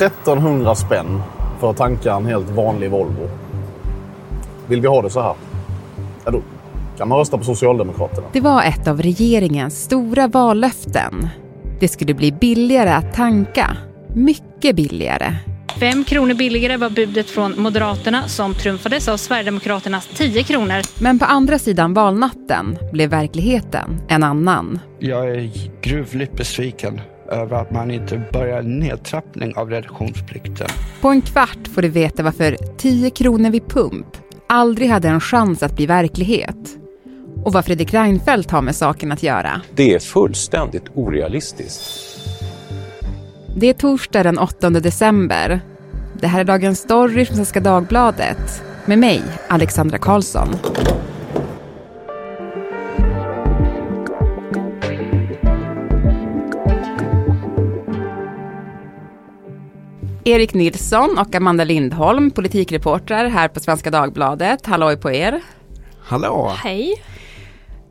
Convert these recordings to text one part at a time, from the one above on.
1300 spänn för att tanka en helt vanlig Volvo. Vill vi ha det så här? Ja, då kan man rösta på Socialdemokraterna. Det var ett av regeringens stora vallöften. Det skulle bli billigare att tanka. Mycket billigare. Fem kronor billigare var budet från Moderaterna som trumfades av Sverigedemokraternas 10 kronor. Men på andra sidan valnatten blev verkligheten en annan. Jag är gruvligt besviken över att man inte börjar nedtrappning av reduktionsplikten. På en kvart får du veta varför 10 kronor vid pump aldrig hade en chans att bli verklighet. Och vad Fredrik Reinfeldt har med saken att göra. Det är fullständigt orealistiskt. Det är torsdag den 8 december. Det här är dagens story från Svenska Dagbladet. Med mig, Alexandra Karlsson. Erik Nilsson och Amanda Lindholm, politikreportrar här på Svenska Dagbladet. Halloj på er. Hallå! Hej.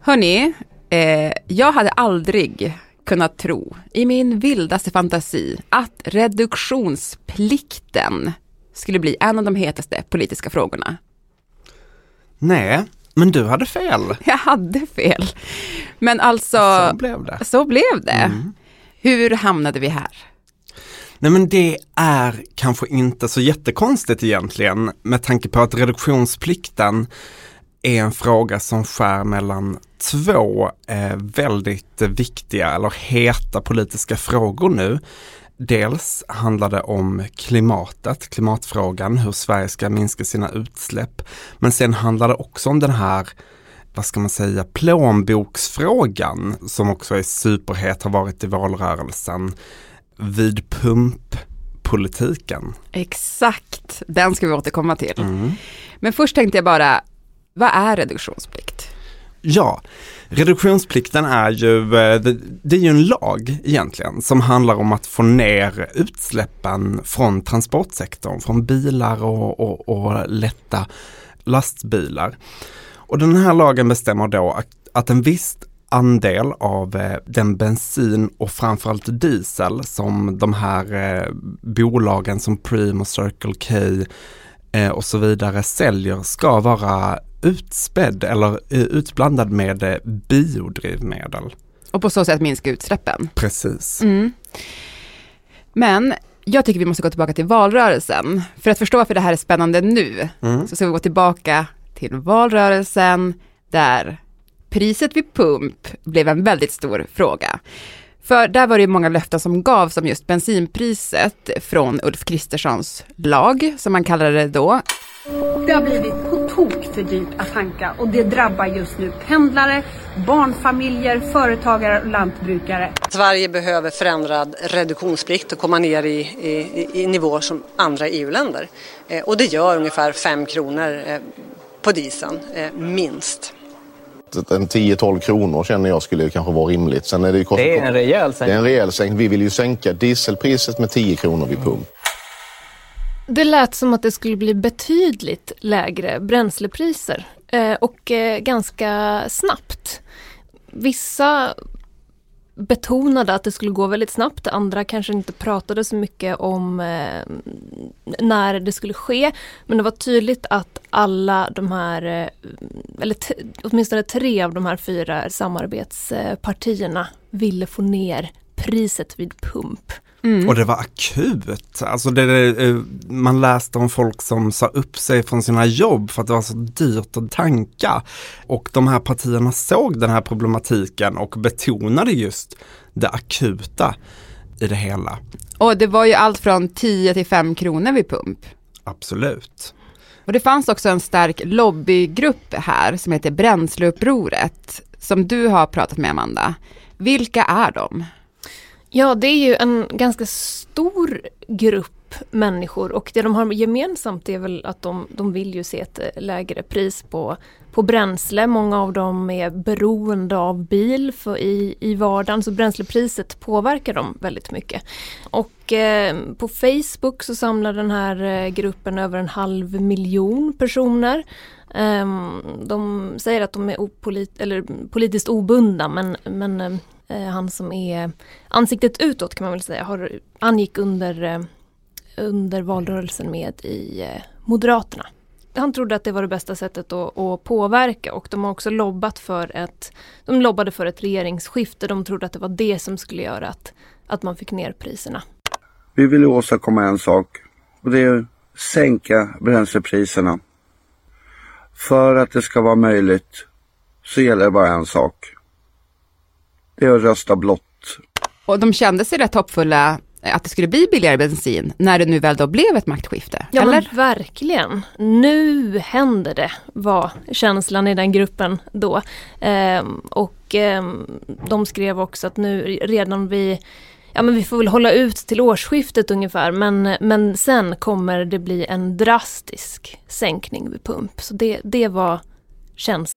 Hörni, eh, jag hade aldrig kunnat tro i min vildaste fantasi att reduktionsplikten skulle bli en av de hetaste politiska frågorna. Nej, men du hade fel. Jag hade fel. Men alltså, Så blev det. så blev det. Mm. Hur hamnade vi här? Nej men det är kanske inte så jättekonstigt egentligen med tanke på att reduktionsplikten är en fråga som skär mellan två eh, väldigt viktiga eller heta politiska frågor nu. Dels handlar det om klimatet, klimatfrågan, hur Sverige ska minska sina utsläpp. Men sen handlar det också om den här vad ska man säga, plånboksfrågan som också är superhet, har varit i valrörelsen vid pumppolitiken. Exakt, den ska vi återkomma till. Mm. Men först tänkte jag bara, vad är reduktionsplikt? Ja, reduktionsplikten är ju, eh, det, det är ju en lag egentligen som handlar om att få ner utsläppen från transportsektorn, från bilar och, och, och lätta lastbilar. Och den här lagen bestämmer då att, att en viss andel av eh, den bensin och framförallt diesel som de här eh, bolagen som Preem och Circle K eh, och så vidare säljer ska vara utspädd eller utblandad med biodrivmedel. Och på så sätt minska utsläppen. Precis. Mm. Men jag tycker vi måste gå tillbaka till valrörelsen. För att förstå varför det här är spännande nu, Mm. så ska vi gå tillbaka till valrörelsen där priset vid pump blev en väldigt stor fråga. För där var det ju många löften som gavs om just bensinpriset från Ulf Kristerssons lag, som man kallade det då. Det har blivit på tok för dyrt att tanka och det drabbar just nu pendlare, barnfamiljer, företagare och lantbrukare. Sverige behöver förändrad reduktionsplikt och komma ner i, i, i nivåer som andra EU-länder. Eh, och det gör ungefär 5 kronor eh, på dieseln, eh, minst. En 10-12 kronor känner jag skulle kanske vara rimligt. Sen är det, ju kost- Det är en rejäl det är en rejäl sänkning. Vi vill ju sänka dieselpriset med 10 kronor vid pump. Det lät som att det skulle bli betydligt lägre bränslepriser eh, och eh, ganska snabbt. Vissa betonade att det skulle gå väldigt snabbt, andra kanske inte pratade så mycket om eh, när det skulle ske. Men det var tydligt att alla de här, eh, eller åtminstone tre av de här fyra samarbetspartierna ville få ner priset vid pump. Mm. Och det var akut. Alltså det, eh, man läste om folk som sa upp sig från sina jobb för att det var så dyrt att tanka. Och de här partierna såg den här problematiken och betonade just det akuta i det hela. Och det var ju allt från 10 till 5 kronor vid pump. Absolut. Och det fanns också en stark lobbygrupp här som heter Bränsleupproret, som du har pratat med Amanda. Vilka är de? Ja, det är ju en ganska stor grupp människor och det de har gemensamt är väl att de, de vill ju se ett eh, lägre pris på, på bränsle. Många av dem är beroende av bil för i, i vardagen så bränslepriset påverkar dem väldigt mycket. Och eh, på Facebook så samlar den här eh, gruppen över en halv miljon personer. Ehm, de säger att de är opolit eller politiskt obundna men, men eh, Eh, han som är ansiktet utåt kan man väl säga, har, angick under eh, under valrörelsen med i eh, Moderaterna. Han trodde att det var det bästa sättet att, att, påverka och de har också lobbat för ett, de lobbade för ett regeringsskifte. De trodde att det var det som skulle göra att, att man fick ner priserna. Vi vill åstadkomma en sak och det är att sänka bränslepriserna. För att det ska vara möjligt så gäller det bara en sak. Det är att rösta blått. Och de kände sig rätt hoppfulla att det skulle bli billigare bensin när det nu väl då blev ett maktskifte? Ja eller? men verkligen. Nu händer det var känslan i den gruppen då. Ehm, och ehm, de skrev också att nu redan vi Ja men vi får väl hålla ut till årsskiftet ungefär men, men sen kommer det bli en drastisk sänkning vid pump. Så det, det var känslan.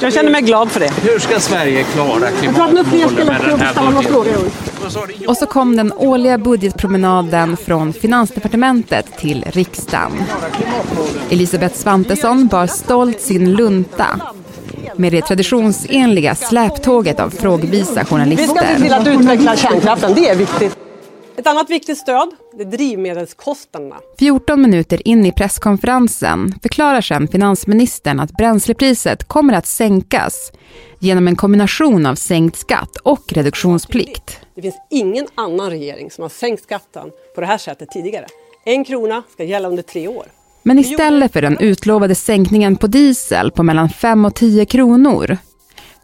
Jag känner mig glad för det. Hur ska Sverige klara klimatmålen med den här budgeten? Och så kom den årliga budgetpromenaden från Finansdepartementet till riksdagen. Elisabeth Svantesson bar stolt sin lunta med det traditionsenliga släptåget av frågvisa journalister. Vi ska se till att utveckla kärnkraften, det är viktigt. Ett annat viktigt stöd är drivmedelskostnaderna. 14 minuter in i presskonferensen förklarar sedan finansministern att bränslepriset kommer att sänkas genom en kombination av sänkt skatt och reduktionsplikt. Det finns ingen annan regering som har sänkt skatten på det här sättet tidigare. En krona ska gälla under tre år. Men istället för den utlovade sänkningen på diesel på mellan 5 och 10 kronor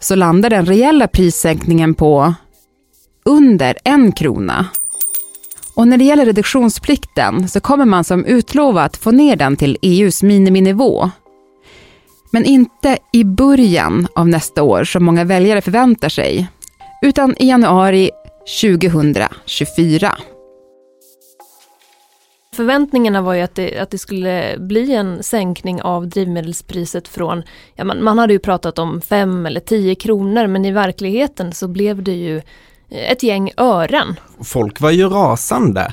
så landar den reella prissänkningen på under en krona. Och när det gäller reduktionsplikten så kommer man som utlovat få ner den till EUs miniminivå. Men inte i början av nästa år som många väljare förväntar sig, utan i januari 2024. Förväntningarna var ju att det, att det skulle bli en sänkning av drivmedelspriset från, ja man, man hade ju pratat om 5 eller 10 kronor men i verkligheten så blev det ju ett gäng ören. Folk var ju rasande.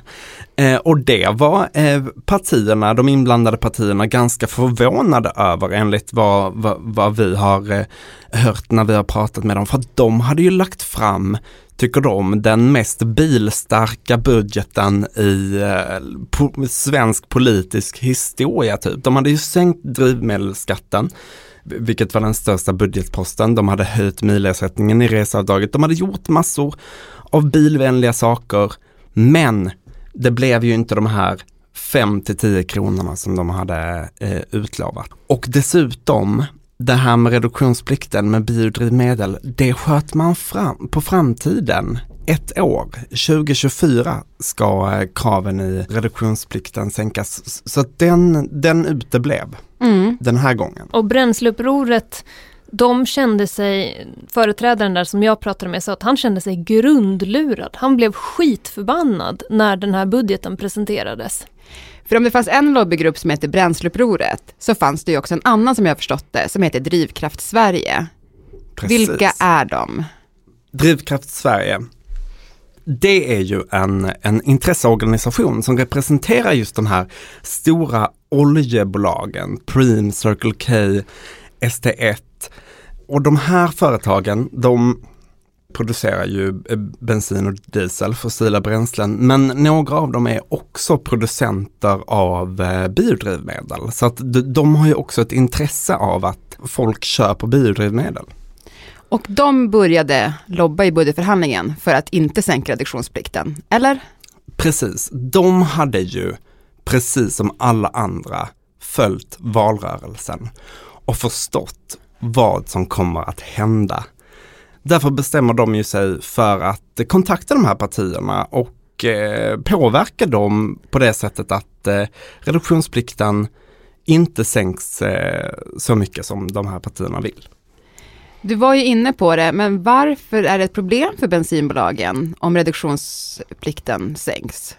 Eh, och det var eh, partierna, de inblandade partierna ganska förvånade över enligt vad, vad, vad vi har eh, hört när vi har pratat med dem. För att de hade ju lagt fram, tycker de, den mest bilstarka budgeten i eh, po svensk politisk historia. Typ. De hade ju sänkt drivmedelsskatten vilket var den största budgetposten. De hade höjt milersättningen i reseavdraget. De hade gjort massor av bilvänliga saker. Men det blev ju inte de här 5 till 10 kronorna som de hade eh, utlovat. Och dessutom, det här med reduktionsplikten med biodrivmedel, det sköt man fram på framtiden. Ett år, 2024, ska eh, kraven i reduktionsplikten sänkas. Så att den, den uteblev mm. den här gången. Och bränsleupproret de kände sig, företrädaren där som jag pratade med sa att han kände sig grundlurad. Han blev skitförbannad när den här budgeten presenterades. För om det fanns en lobbygrupp som heter Bränsleupproret så fanns det ju också en annan som jag förstått det som heter Drivkraft Sverige. Precis. Vilka är de? Drivkraft Sverige. Det är ju en, en intresseorganisation som representerar just de här stora oljebolagen, Preem, Circle K, ST1. Och de här företagen, de producerar ju eh, bensin och diesel, fossila bränslen, men några av dem är också producenter av eh, biodrivmedel. Så att de har ju också ett intresse av att folk köper biodrivmedel. Och de började lobba i budgetförhandlingen för att inte sänka reduktionsplikten, eller? Precis, de hade ju precis som alla andra följt valrörelsen och förstått vad som kommer att hända. Därför bestämmer de ju sig för att kontakta de här partierna och eh, påverka dem på det sättet att eh, reduktionsplikten inte sänks eh, så mycket som de här partierna vill. Du var ju inne på det, men varför är det ett problem för bensinbolagen om reduktionsplikten sänks?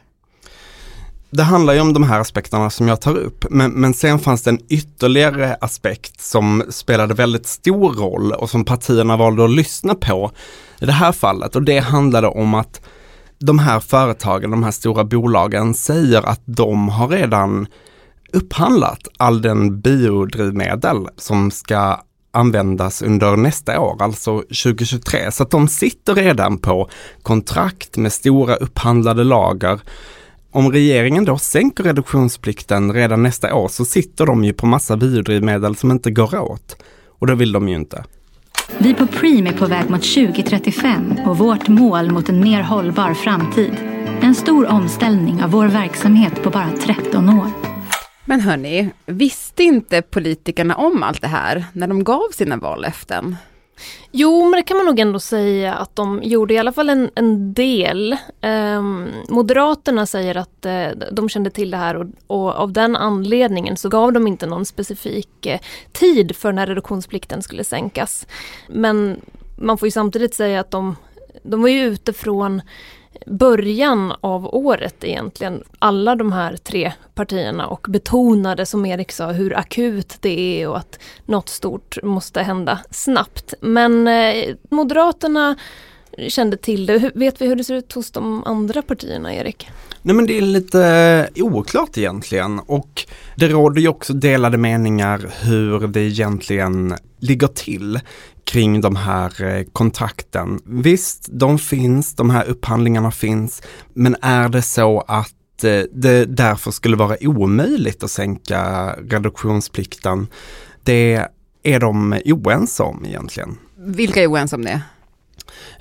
Det handlar ju om de här aspekterna som jag tar upp, men, men sen fanns det en ytterligare aspekt som spelade väldigt stor roll och som partierna valde att lyssna på i det här fallet och det handlade om att de här företagen, de här stora bolagen säger att de har redan upphandlat all den biodrivmedel som ska användas under nästa år, alltså 2023. Så att de sitter redan på kontrakt med stora upphandlade lager. Om regeringen då sänker reduktionsplikten redan nästa år så sitter de ju på massa biodrivmedel som inte går åt. Och det vill de ju inte. Vi på Preem är på väg mot 2035 och vårt mål mot en mer hållbar framtid. En stor omställning av vår verksamhet på bara 13 år. Men hörni, visste inte politikerna om allt det här när de gav sina vallöften? Jo, men det kan man nog ändå säga att de gjorde i alla fall en, en del. Um, Moderaterna säger att uh, de kände till det här och, och, av den anledningen så gav de inte någon specifik uh, tid för när reduktionsplikten skulle sänkas. Men man får ju samtidigt säga att de, de var ju ute från början av året egentligen, alla de här tre partierna och betonade som Erik sa hur akut det är och att något stort måste hända snabbt. Men eh, Moderaterna kände till det. Vet vi hur det ser ut hos de andra partierna, Erik? Nej men det är lite oklart egentligen och det råder ju också delade meningar hur det egentligen ligger till kring de här eh, kontrakten. Visst, de finns, de här upphandlingarna finns, men är det så att eh, det därför skulle vara omöjligt att sänka reduktionsplikten? Det är de oense om egentligen. Vilka är oense om det?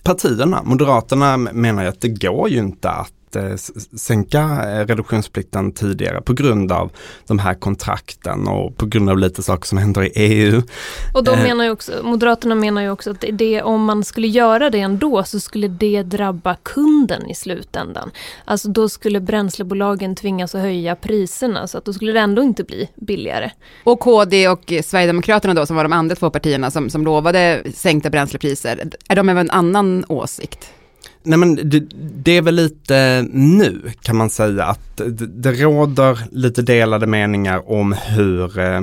Partierna, Moderaterna menar ju att det går ju inte att Eh, sänka eh, reduktionsplikten tidigare på grund av de här kontrakten och på grund av lite saker som händer i EU. Och de eh. menar ju också, Moderaterna menar ju också att det, om man skulle göra det ändå så skulle det drabba kunden i slutändan. Alltså då skulle bränslebolagen tvingas att höja priserna så att då skulle det ändå inte bli billigare. Och KD och Sverigedemokraterna då som var de andra två partierna som, som lovade sänkta bränslepriser, är de av en annan åsikt? Nej men det, det, är väl lite nu kan man säga att det, det råder lite delade meningar om hur eh,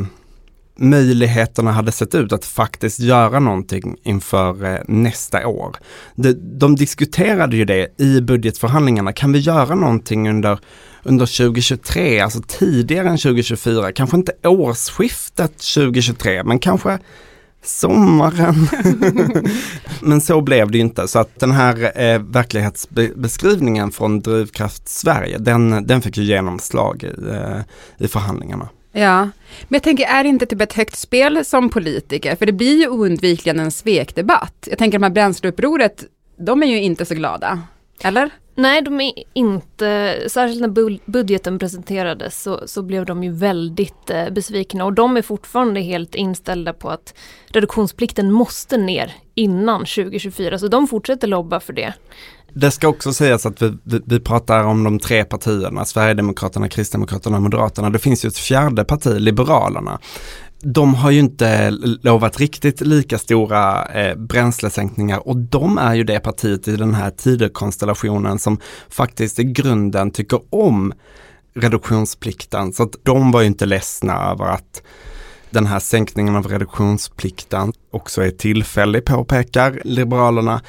möjligheterna hade sett ut att faktiskt göra någonting inför eh, nästa år. De, de diskuterade ju det i budgetförhandlingarna, kan vi göra någonting under under 2023, alltså tidigare än 2024, kanske inte årsskiftet 2023, men kanske sommaren. Men så blev det inte. Så att den här eh, verklighetsbeskrivningen från Drivkraft Sverige, den, den fick ju genomslag i, eh, i förhandlingarna. Ja, men jag tänker, är det inte typ ett högt spel som politiker? För det blir ju oundvikligen en svekdebatt. Jag tänker de här bränsleupproret, de är ju inte så glada. Eller? Nej, de är inte, särskilt när budgeten presenterades så, så blev de ju väldigt eh, besvikna och de är fortfarande helt inställda på att reduktionsplikten måste ner innan 2024, så de fortsätter lobba för det. Det ska också sägas att vi, vi, vi, pratar om de tre partierna, Sverigedemokraterna, Kristdemokraterna och Moderaterna. Det finns ju ett fjärde parti, Liberalerna, de har ju inte lovat riktigt lika stora eh, bränslesänkningar och de är ju det partiet i den här tiderkonstellationen som faktiskt i grunden tycker om reduktionsplikten. Så att de var ju inte ledsna över att den här sänkningen av reduktionsplikten också är tillfällig, påpekar Liberalerna,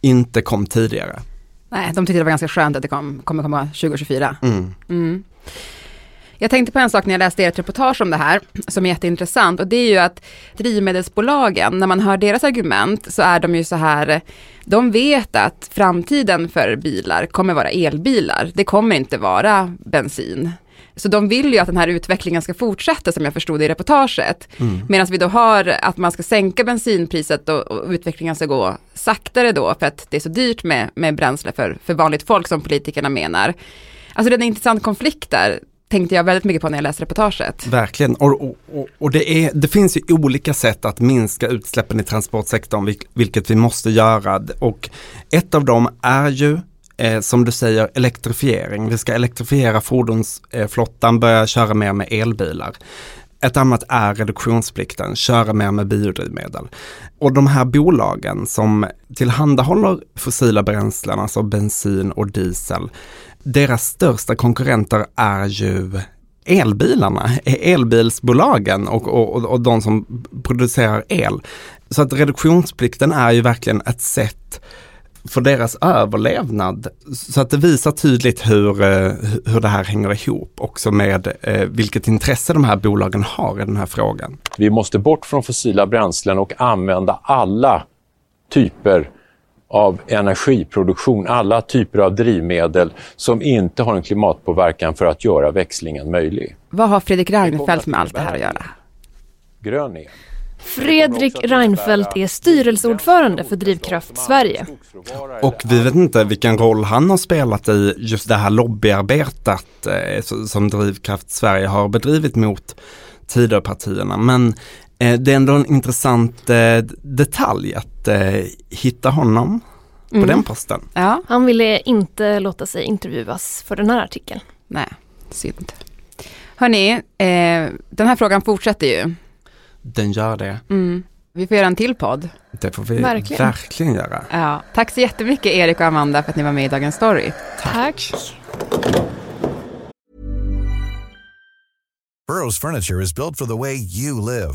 inte kom tidigare. Nej, de tyckte det var ganska skönt att det kom, kommer komma 2024. Mm. Mm. Jag tänkte på en sak när jag läste ert reportage om det här, som är jätteintressant, och det är ju att drivmedelsbolagen, när man hör deras argument, så är de ju så här, de vet att framtiden för bilar kommer vara elbilar, det kommer inte vara bensin. Så de vill ju att den här utvecklingen ska fortsätta som jag förstod i reportaget. Mm. Medan vi då har att man ska sänka bensinpriset och, och, utvecklingen ska gå saktare då för att det är så dyrt med, med bränsle för, för vanligt folk som politikerna menar. Alltså det är en intressant konflikt där tänkte jag väldigt mycket på när jag läste reportaget. Verkligen, och, och, och det, är, det finns ju olika sätt att minska utsläppen i transportsektorn, vilket vi måste göra. Och ett av dem är ju eh, som du säger elektrifiering. Vi ska elektrifiera fordonsflottan, börja köra mer med elbilar. Ett annat är reduktionsplikten, köra mer med biodrivmedel. Och de här bolagen som tillhandahåller fossila bränslen, alltså bensin och diesel, deras största konkurrenter är ju elbilarna, elbilsbolagen och, och, och de som producerar el. Så att reduktionsplikten är ju verkligen ett sätt för deras överlevnad. Så att det visar tydligt hur, eh, hur det här hänger ihop också med eh, vilket intresse de här bolagen har i den här frågan. Vi måste bort från fossila bränslen och använda alla typer av energiproduktion, alla typer av drivmedel som inte har en klimatpåverkan för att göra växlingen möjlig. Vad har Fredrik Reinfeldt med allt det här att göra? Grön el. Fredrik Reinfeldt är styrelseordförande för Drivkraft Sverige. Och vi vet inte vilken roll han har spelat i just det här lobbyarbetet eh, som Drivkraft Sverige har bedrivit mot Tidöpartierna. Men det är ändå en intressant eh, detalj att hitta honom på mm. den posten. Ja. Han ville inte låta sig intervjuas för den här artikeln. Nej, synd. Hörni, eh, den här frågan fortsätter ju. Den gör det. Mm. Vi får göra en till podd. Det får vi verkligen, verkligen göra. Ja. Tack så jättemycket Erik och Amanda för att ni var med i Dagens Story. Tack. Burrows furniture is built for the way you live.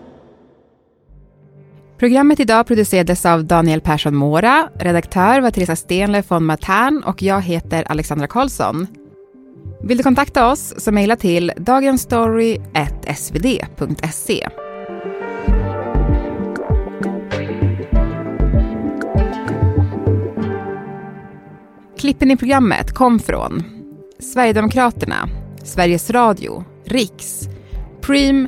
Programmet idag producerades av Daniel Persson Mora, redaktör var Teresa Stenle von Matern och jag heter Alexandra Karlsson. Vill du kontakta oss så mejla till dagensstory.svd.se. Klippen i programmet kom från Sverigedemokraterna, Sveriges Radio, Riks, Preem,